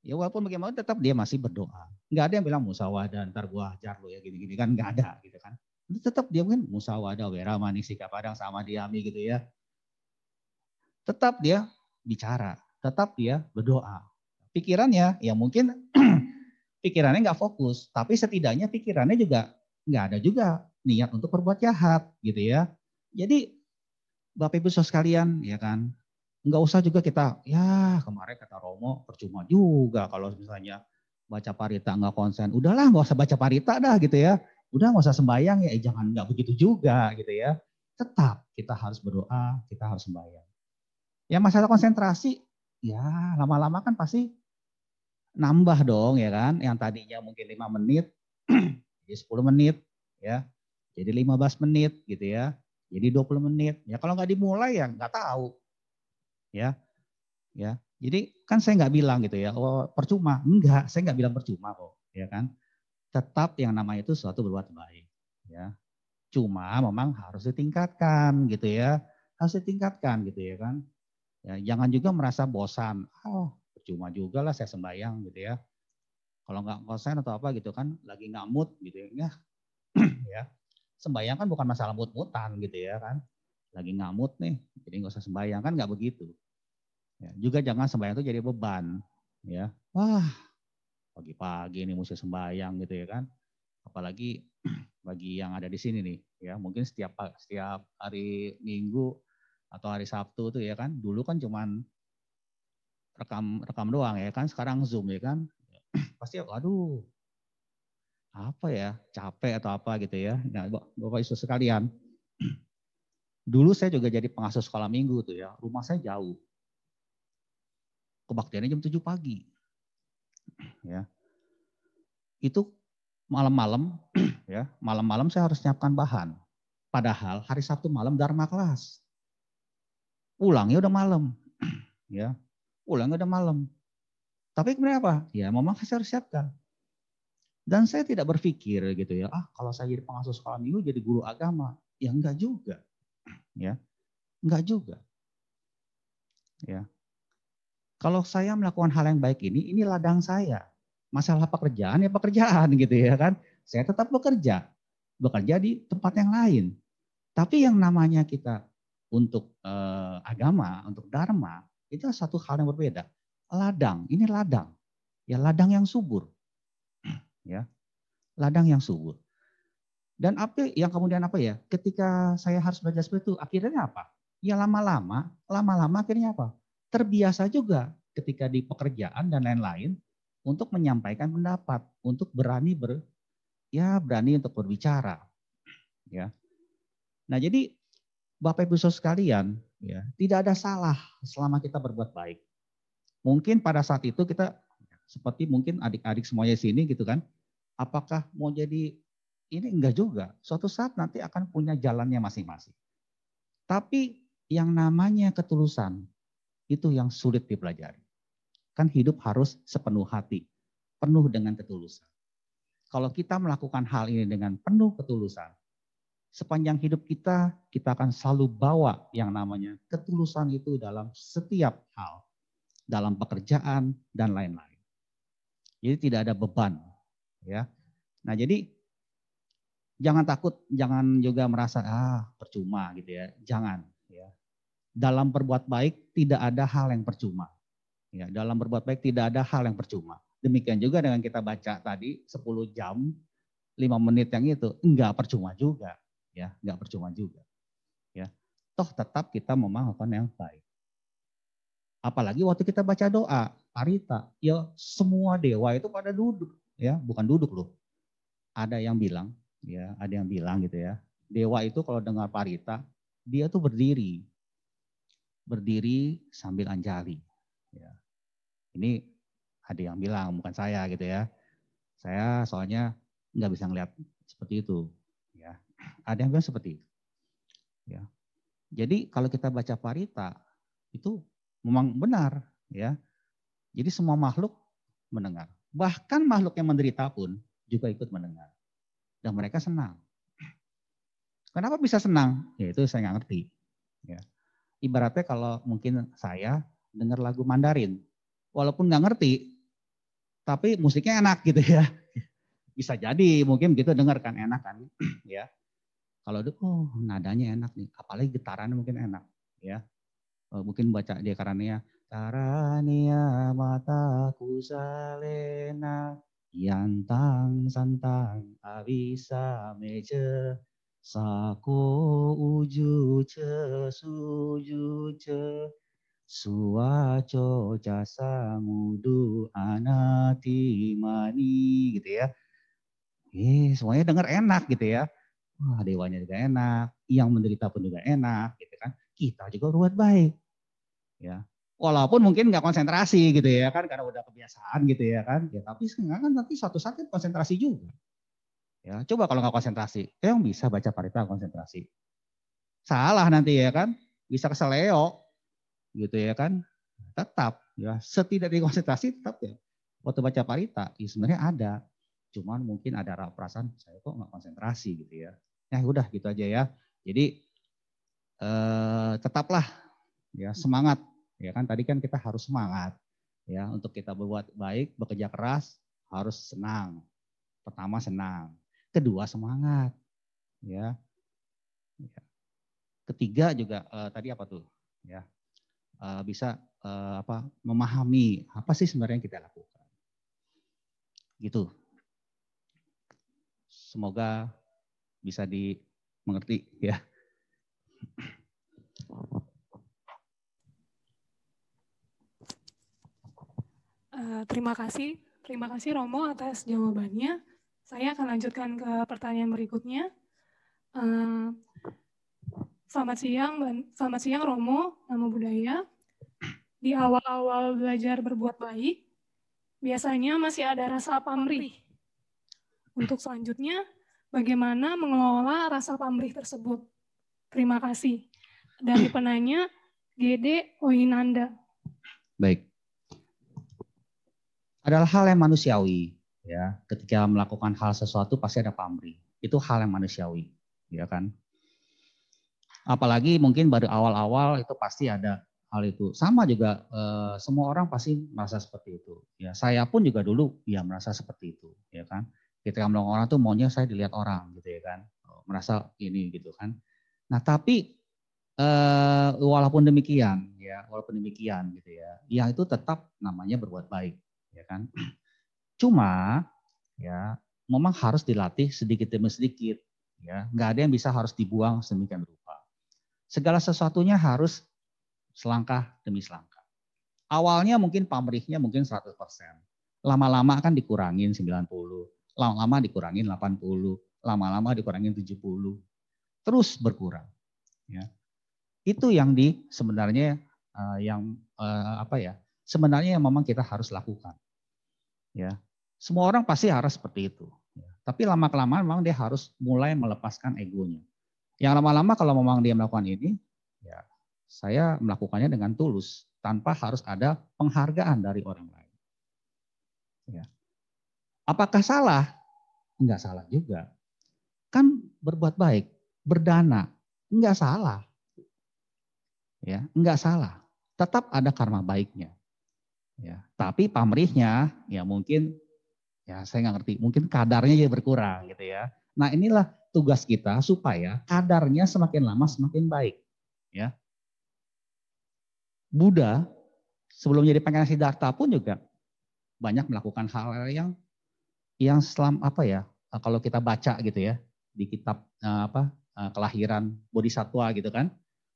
Ya walaupun bagaimana tetap dia masih berdoa. Enggak ada yang bilang musawadah ntar gua ajar lo ya gini-gini kan enggak ada gitu kan. Tetap dia mungkin musawadah wera sikap padang sama diami gitu ya. Tetap dia bicara, tetap dia berdoa. Pikirannya ya mungkin pikirannya nggak fokus, tapi setidaknya pikirannya juga nggak ada juga niat untuk berbuat jahat gitu ya. Jadi Bapak Ibu sekalian ya kan, nggak usah juga kita ya kemarin kata Romo percuma juga kalau misalnya baca parita nggak konsen, udahlah nggak usah baca parita dah gitu ya. Udah nggak usah sembahyang ya, eh, jangan nggak begitu juga gitu ya. Tetap kita harus berdoa, kita harus sembahyang. Ya masalah konsentrasi, ya lama-lama kan pasti nambah dong ya kan. Yang tadinya mungkin 5 menit, jadi 10 menit ya. Jadi 15 menit gitu ya. Jadi 20 menit. Ya kalau nggak dimulai ya nggak tahu. Ya. Ya. Jadi kan saya nggak bilang gitu ya, oh percuma. Enggak, saya nggak bilang percuma kok, ya kan tetap yang namanya itu suatu berbuat baik. Ya. Cuma memang harus ditingkatkan gitu ya. Harus ditingkatkan gitu ya kan. Ya, jangan juga merasa bosan. Oh, percuma juga lah saya sembahyang gitu ya. Kalau nggak bosan atau apa gitu kan, lagi nggak mood gitu ya. ya. Sembahyang kan bukan masalah mood-mutan gitu ya kan. Lagi mood nih, jadi nggak usah sembahyang kan nggak begitu. Ya, juga jangan sembahyang itu jadi beban. Ya, wah pagi-pagi ini mesti sembahyang gitu ya kan. Apalagi bagi yang ada di sini nih, ya mungkin setiap setiap hari Minggu atau hari Sabtu tuh ya kan. Dulu kan cuman rekam rekam doang ya kan. Sekarang Zoom ya kan. Pasti aduh apa ya capek atau apa gitu ya. Nah, Bapak Ibu sekalian, dulu saya juga jadi pengasuh sekolah minggu tuh ya. Rumah saya jauh. Kebaktiannya jam 7 pagi ya itu malam-malam ya malam-malam saya harus siapkan bahan padahal hari Sabtu malam dharma kelas pulangnya udah malam ya pulangnya udah malam tapi kemudian apa ya memang saya harus siapkan dan saya tidak berpikir gitu ya ah kalau saya jadi pengasuh sekolah minggu jadi guru agama ya enggak juga ya enggak juga ya kalau saya melakukan hal yang baik ini, ini ladang saya. Masalah pekerjaan ya pekerjaan gitu ya kan. Saya tetap bekerja. Bekerja di tempat yang lain. Tapi yang namanya kita untuk eh, agama, untuk dharma, itu satu hal yang berbeda. Ladang, ini ladang. Ya ladang yang subur. ya. Ladang yang subur. Dan apa yang kemudian apa ya? Ketika saya harus belajar seperti itu, akhirnya apa? Ya lama-lama, lama-lama akhirnya apa? terbiasa juga ketika di pekerjaan dan lain-lain untuk menyampaikan pendapat, untuk berani ber ya berani untuk berbicara. Ya. Nah, jadi Bapak Ibu Saudara sekalian, ya, tidak ada salah selama kita berbuat baik. Mungkin pada saat itu kita seperti mungkin adik-adik semuanya sini gitu kan, apakah mau jadi ini enggak juga. Suatu saat nanti akan punya jalannya masing-masing. Tapi yang namanya ketulusan itu yang sulit dipelajari. Kan hidup harus sepenuh hati, penuh dengan ketulusan. Kalau kita melakukan hal ini dengan penuh ketulusan, sepanjang hidup kita, kita akan selalu bawa yang namanya ketulusan itu dalam setiap hal. Dalam pekerjaan dan lain-lain. Jadi tidak ada beban. ya. Nah jadi jangan takut, jangan juga merasa ah percuma gitu ya. Jangan. ya. Dalam berbuat baik tidak ada hal yang percuma. Ya, dalam berbuat baik tidak ada hal yang percuma. Demikian juga dengan kita baca tadi 10 jam, 5 menit yang itu, enggak percuma juga ya. Nggak percuma juga. Ya. Toh tetap kita melakukan yang baik. Apalagi waktu kita baca doa parita ya semua dewa itu pada duduk ya. Bukan duduk loh. Ada yang bilang ya ada yang bilang gitu ya. Dewa itu kalau dengar parita dia tuh berdiri. Berdiri sambil anjali ya. Ini ada yang bilang bukan saya gitu ya. Saya soalnya nggak bisa ngeliat seperti itu ada yang bilang seperti itu. Ya. Jadi kalau kita baca parita itu memang benar ya. Jadi semua makhluk mendengar. Bahkan makhluk yang menderita pun juga ikut mendengar. Dan mereka senang. Kenapa bisa senang? Ya itu saya nggak ngerti. Ya. Ibaratnya kalau mungkin saya dengar lagu Mandarin, walaupun nggak ngerti, tapi musiknya enak gitu ya. Bisa jadi mungkin gitu dengar kan enak kan, ya. Kalau itu, oh nadanya enak nih, apalagi getarannya mungkin enak, ya. Oh, mungkin baca dia karania, Tarania mataku salena, yantang santang abisa meja, sako uju ce suju ce, suaco jasa mudu anati mani gitu ya. Eh, semuanya dengar enak gitu ya wah dewanya juga enak, yang menderita pun juga enak, gitu kan. Kita juga berbuat baik, ya. Walaupun mungkin nggak konsentrasi gitu ya kan, karena udah kebiasaan gitu ya kan. Ya, tapi sekarang kan nanti suatu saat kan konsentrasi juga. Ya, coba kalau nggak konsentrasi, yang bisa baca parita konsentrasi. Salah nanti ya kan, bisa keseleo gitu ya kan. Tetap ya, setidaknya konsentrasi tetap ya. Waktu baca parita, ya sebenarnya ada cuman mungkin ada perasaan saya kok nggak konsentrasi gitu ya. Ya udah gitu aja ya. Jadi eh, tetaplah ya semangat ya kan tadi kan kita harus semangat ya untuk kita berbuat baik, bekerja keras harus senang. Pertama senang, kedua semangat ya. ya. Ketiga juga eh, tadi apa tuh ya eh, bisa eh, apa memahami apa sih sebenarnya yang kita lakukan. Gitu. Semoga bisa dimengerti ya. Uh, terima kasih, terima kasih Romo atas jawabannya. Saya akan lanjutkan ke pertanyaan berikutnya. Uh, selamat siang, selamat siang Romo, nama budaya. Di awal-awal belajar berbuat baik, biasanya masih ada rasa pamrih untuk selanjutnya, bagaimana mengelola rasa pamrih tersebut? Terima kasih. Dari penanya, Gede Oinanda. Baik. Adalah hal yang manusiawi. ya. Ketika melakukan hal sesuatu pasti ada pamrih. Itu hal yang manusiawi. ya kan? Apalagi mungkin baru awal-awal itu pasti ada hal itu. Sama juga eh, semua orang pasti merasa seperti itu. Ya, saya pun juga dulu ya merasa seperti itu, ya kan ketika melakukan orang tuh maunya saya dilihat orang gitu ya kan. Oh, merasa ini gitu kan. Nah tapi eh, walaupun demikian ya walaupun demikian gitu ya yang itu tetap namanya berbuat baik ya kan. Cuma ya memang harus dilatih sedikit demi sedikit ya. Nggak ada yang bisa harus dibuang sedemikian rupa. Segala sesuatunya harus selangkah demi selangkah. Awalnya mungkin pamrihnya mungkin 100% lama-lama kan dikurangin 90 lama-lama dikurangin 80, lama-lama dikurangin 70. terus berkurang. Ya. Itu yang di sebenarnya uh, yang uh, apa ya? Sebenarnya yang memang kita harus lakukan. Ya. Semua orang pasti harus seperti itu. Ya. Tapi lama kelamaan memang dia harus mulai melepaskan egonya. Yang lama-lama kalau memang dia melakukan ini, ya saya melakukannya dengan tulus tanpa harus ada penghargaan dari orang lain. Ya. Apakah salah? Enggak salah juga. Kan berbuat baik, berdana, enggak salah. Ya, enggak salah. Tetap ada karma baiknya. Ya, tapi pamrihnya ya mungkin ya saya nggak ngerti, mungkin kadarnya ya berkurang gitu ya. Nah, inilah tugas kita supaya kadarnya semakin lama semakin baik, ya. Buddha sebelum jadi pangeran Siddhartha pun juga banyak melakukan hal yang yang selam apa ya kalau kita baca gitu ya di kitab eh, apa eh, kelahiran bodhisatwa gitu kan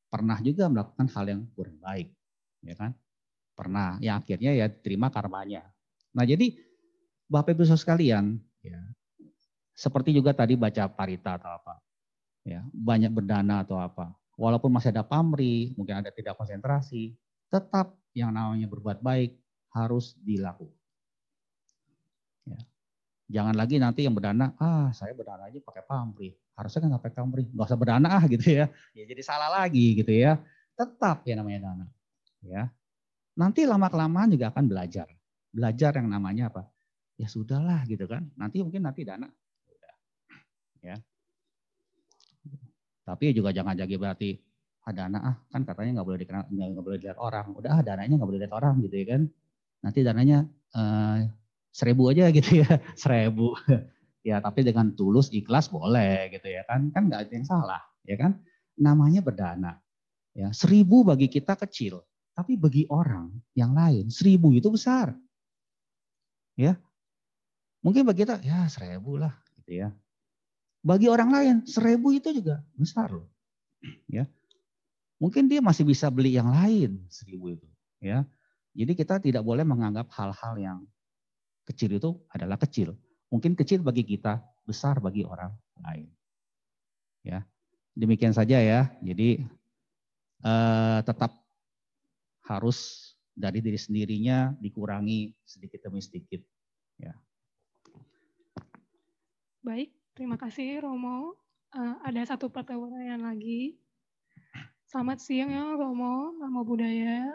pernah juga melakukan hal yang kurang baik ya kan? Pernah yang akhirnya ya terima karmanya. Nah jadi bapak ibu sekalian ya seperti juga tadi baca parita atau apa ya banyak berdana atau apa walaupun masih ada pamri mungkin ada tidak konsentrasi tetap yang namanya berbuat baik harus dilakukan Jangan lagi nanti yang berdana, ah saya berdana aja pakai pamrih. Harusnya kan pakai pamrih, nggak usah berdana ah gitu ya. Ya jadi salah lagi gitu ya. Tetap ya namanya dana. Ya. Nanti lama kelamaan juga akan belajar. Belajar yang namanya apa? Ya sudahlah gitu kan. Nanti mungkin nanti dana. Ya. Tapi juga jangan jadi berarti ah dana ah kan katanya nggak boleh dikenal nggak boleh dilihat orang. Udah ah dananya nggak boleh dilihat orang gitu ya kan. Nanti dananya eh, seribu aja gitu ya, seribu. Ya tapi dengan tulus, ikhlas boleh gitu ya kan, kan nggak ada yang salah, ya kan. Namanya berdana. Ya, seribu bagi kita kecil, tapi bagi orang yang lain seribu itu besar. Ya, mungkin bagi kita ya seribu lah, gitu ya. Bagi orang lain seribu itu juga besar loh, ya. Mungkin dia masih bisa beli yang lain seribu itu, ya. Jadi kita tidak boleh menganggap hal-hal yang kecil itu adalah kecil. Mungkin kecil bagi kita, besar bagi orang lain. Ya, demikian saja ya. Jadi eh, tetap harus dari diri sendirinya dikurangi sedikit demi sedikit. Ya. Baik, terima kasih Romo. Uh, ada satu pertanyaan lagi. Selamat siang ya Romo, nama budaya.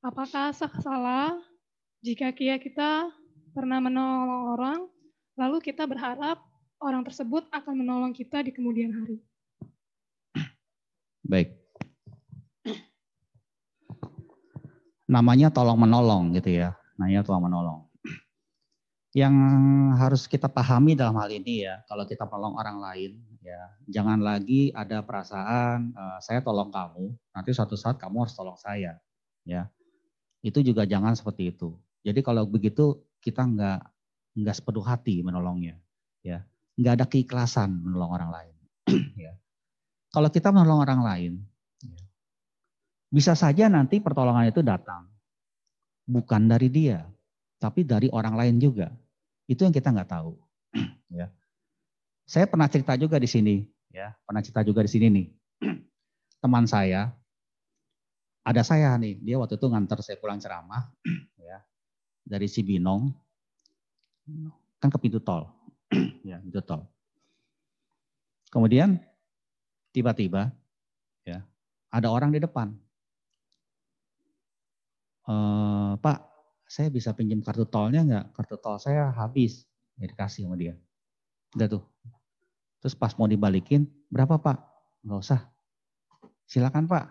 Apakah salah jika kia kita pernah menolong orang, lalu kita berharap orang tersebut akan menolong kita di kemudian hari. Baik. Namanya tolong menolong gitu ya. Namanya tolong menolong. Yang harus kita pahami dalam hal ini ya, kalau kita menolong orang lain, ya jangan lagi ada perasaan uh, saya tolong kamu, nanti suatu saat kamu harus tolong saya, ya. Itu juga jangan seperti itu. Jadi kalau begitu kita nggak nggak sepenuh hati menolongnya, ya nggak ada keikhlasan menolong orang lain. ya. Kalau kita menolong orang lain, ya, bisa saja nanti pertolongan itu datang bukan dari dia, tapi dari orang lain juga. Itu yang kita nggak tahu. ya. Saya pernah cerita juga di sini, ya pernah cerita juga di sini nih. Teman saya, ada saya nih, dia waktu itu ngantar saya pulang ceramah, ya dari Cibinong kan ke pintu tol. ya, pintu tol. Kemudian tiba-tiba ya ada orang di depan. E, Pak, saya bisa pinjam kartu tolnya nggak? Kartu tol saya habis. Ya dikasih sama dia. Udah tuh. Terus pas mau dibalikin, berapa Pak? Nggak usah. Silakan Pak.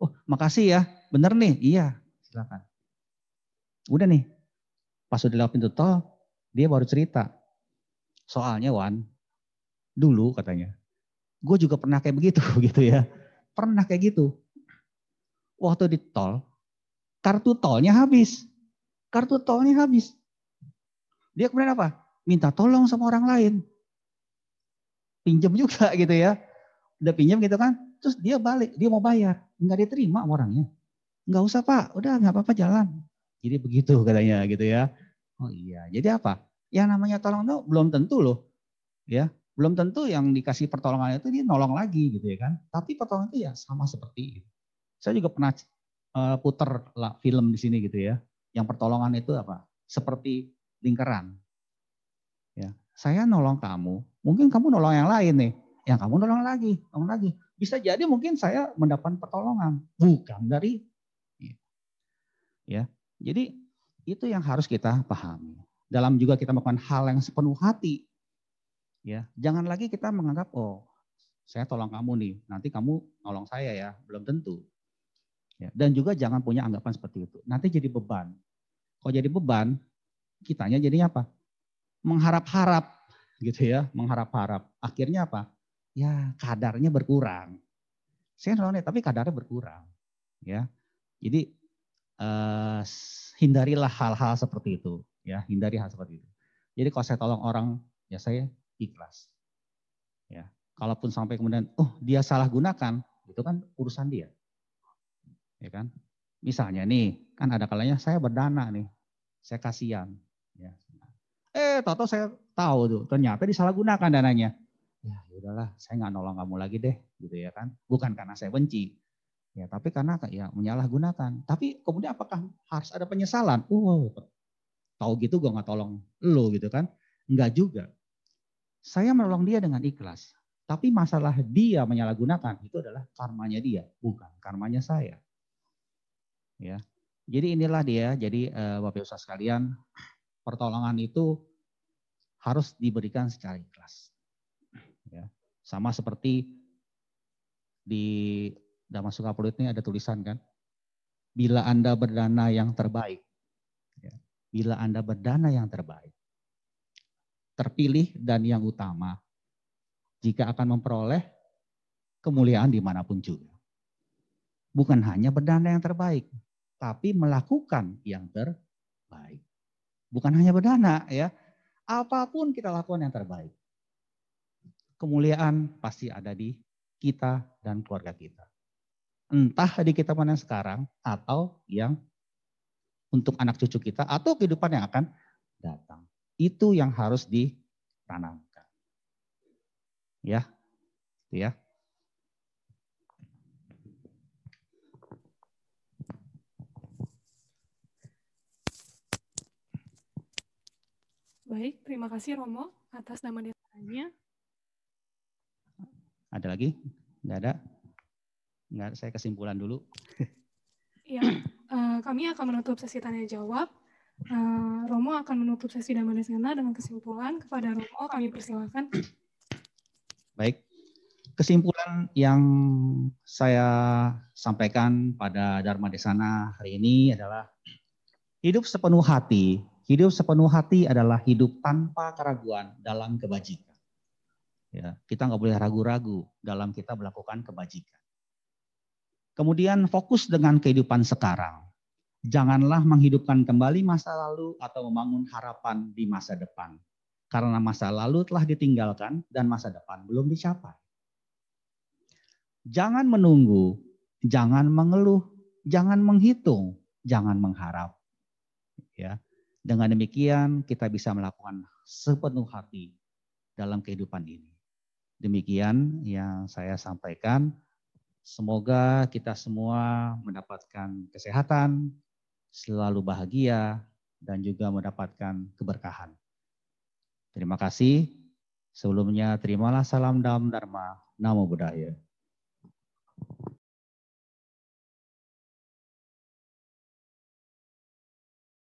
Oh, makasih ya. Bener nih? Iya, silakan. Udah nih, Pas udah lewat pintu tol, dia baru cerita. Soalnya Wan, dulu katanya, gue juga pernah kayak begitu gitu ya. Pernah kayak gitu. Waktu di tol, kartu tolnya habis. Kartu tolnya habis. Dia kemudian apa? Minta tolong sama orang lain. Pinjam juga gitu ya. Udah pinjam gitu kan. Terus dia balik, dia mau bayar. Enggak diterima orangnya. Enggak usah pak, udah nggak apa-apa jalan. Jadi begitu katanya gitu ya. Oh iya, jadi apa? Yang namanya tolong tuh belum tentu loh. Ya, Belum tentu yang dikasih pertolongan itu dia nolong lagi gitu ya kan. Tapi pertolongan itu ya sama seperti itu. Saya juga pernah uh, puter lah, film di sini gitu ya. Yang pertolongan itu apa? Seperti lingkaran. Ya, saya nolong kamu, mungkin kamu nolong yang lain nih. Yang kamu nolong lagi, nolong lagi. Bisa jadi mungkin saya mendapat pertolongan, bukan dari ya. Jadi itu yang harus kita pahami. Dalam juga kita melakukan hal yang sepenuh hati, Ya, jangan lagi kita menganggap oh saya tolong kamu nih, nanti kamu nolong saya ya, belum tentu. Ya, dan juga jangan punya anggapan seperti itu. Nanti jadi beban. Kalau jadi beban, kitanya jadinya apa? Mengharap-harap gitu ya, mengharap-harap. Akhirnya apa? Ya kadarnya berkurang. Saya nolong tapi kadarnya berkurang. Ya, jadi eh, hindarilah hal-hal seperti itu. Ya, hindari hal seperti itu. Jadi kalau saya tolong orang, ya saya ikhlas. Ya, kalaupun sampai kemudian oh dia salah gunakan, itu kan urusan dia. Ya kan? Misalnya nih, kan ada kalanya saya berdana nih. Saya kasihan, ya. Eh, toto saya tahu tuh, ternyata disalahgunakan dananya. Ya, ya udahlah, saya nggak nolong kamu lagi deh, gitu ya kan? Bukan karena saya benci, ya, tapi karena ya menyalahgunakan. Tapi kemudian apakah harus ada penyesalan? Oh, tahu gitu gue nggak tolong lo gitu kan? Enggak juga. Saya menolong dia dengan ikhlas. Tapi masalah dia menyalahgunakan itu adalah karmanya dia, bukan karmanya saya. Ya. Jadi inilah dia. Jadi uh, Bapak Ibu sekalian, pertolongan itu harus diberikan secara ikhlas. Ya. Sama seperti di Damas Sukapulit ini ada tulisan kan, bila Anda berdana yang terbaik, ya. bila Anda berdana yang terbaik, terpilih dan yang utama jika akan memperoleh kemuliaan di mana pun juga. Bukan hanya berdana yang terbaik, tapi melakukan yang terbaik. Bukan hanya berdana ya, apa pun kita lakukan yang terbaik. Kemuliaan pasti ada di kita dan keluarga kita. Entah di kita mana sekarang atau yang untuk anak cucu kita atau kehidupan yang akan datang. Itu yang harus ditanamkan. Ya, itu ya. Baik, terima kasih Romo atas nama desanya. Ada lagi? Enggak ada? Enggak, saya kesimpulan dulu. Ya, uh, kami akan menutup sesi tanya jawab. Uh, Romo akan menutup sesi Dhammadesana dengan kesimpulan. Kepada Romo kami persilakan. Baik. Kesimpulan yang saya sampaikan pada Dharma Desana hari ini adalah hidup sepenuh hati. Hidup sepenuh hati adalah hidup tanpa keraguan dalam kebajikan. Ya, kita nggak boleh ragu-ragu dalam kita melakukan kebajikan. Kemudian fokus dengan kehidupan sekarang. Janganlah menghidupkan kembali masa lalu atau membangun harapan di masa depan. Karena masa lalu telah ditinggalkan dan masa depan belum dicapai. Jangan menunggu, jangan mengeluh, jangan menghitung, jangan mengharap. Ya. Dengan demikian kita bisa melakukan sepenuh hati dalam kehidupan ini. Demikian yang saya sampaikan. Semoga kita semua mendapatkan kesehatan, selalu bahagia, dan juga mendapatkan keberkahan. Terima kasih. Sebelumnya terimalah salam dalam Dharma. Namo Buddhaya.